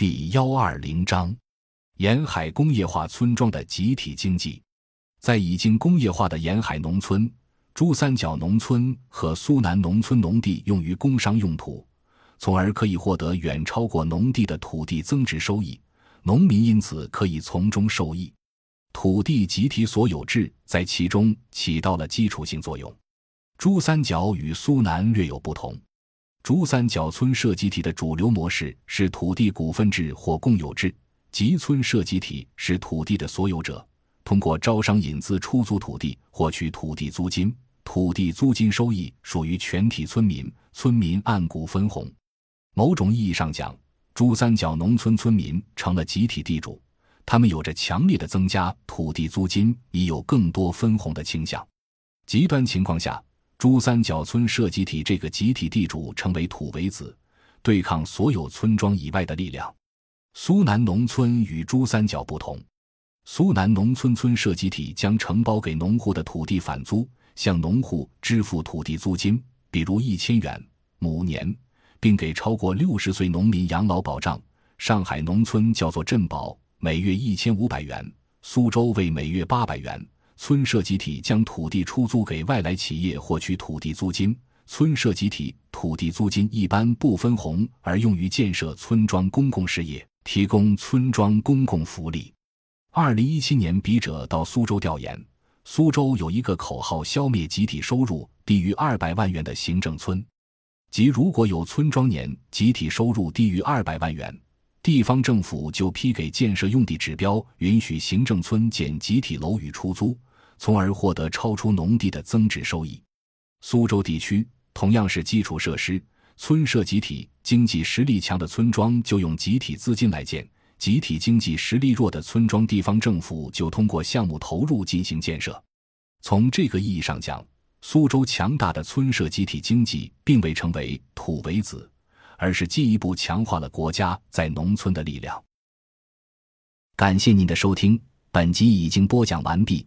第幺二零章：沿海工业化村庄的集体经济。在已经工业化的沿海农村，珠三角农村和苏南农村农地用于工商用途，从而可以获得远超过农地的土地增值收益，农民因此可以从中受益。土地集体所有制在其中起到了基础性作用。珠三角与苏南略有不同。珠三角村社集体的主流模式是土地股份制或共有制，集村社集体是土地的所有者，通过招商引资出租土地获取土地租金，土地租金收益属于全体村民，村民按股分红。某种意义上讲，珠三角农村村民成了集体地主，他们有着强烈的增加土地租金以有更多分红的倾向。极端情况下。珠三角村社集体这个集体地主成为土围子，对抗所有村庄以外的力量。苏南农村与珠三角不同，苏南农村村社集体将承包给农户的土地返租，向农户支付土地租金，比如一千元亩年，并给超过六十岁农民养老保障。上海农村叫做镇保，每月一千五百元；苏州为每月八百元。村社集体将土地出租给外来企业，获取土地租金。村社集体土地租金一般不分红，而用于建设村庄公共事业，提供村庄公共福利。二零一七年，笔者到苏州调研，苏州有一个口号：消灭集体收入低于二百万元的行政村，即如果有村庄年集体收入低于二百万元。地方政府就批给建设用地指标，允许行政村建集体楼宇出租。从而获得超出农地的增值收益。苏州地区同样是基础设施，村社集体经济实力强的村庄就用集体资金来建，集体经济实力弱的村庄，地方政府就通过项目投入进行建设。从这个意义上讲，苏州强大的村社集体经济并未成为土围子，而是进一步强化了国家在农村的力量。感谢您的收听，本集已经播讲完毕。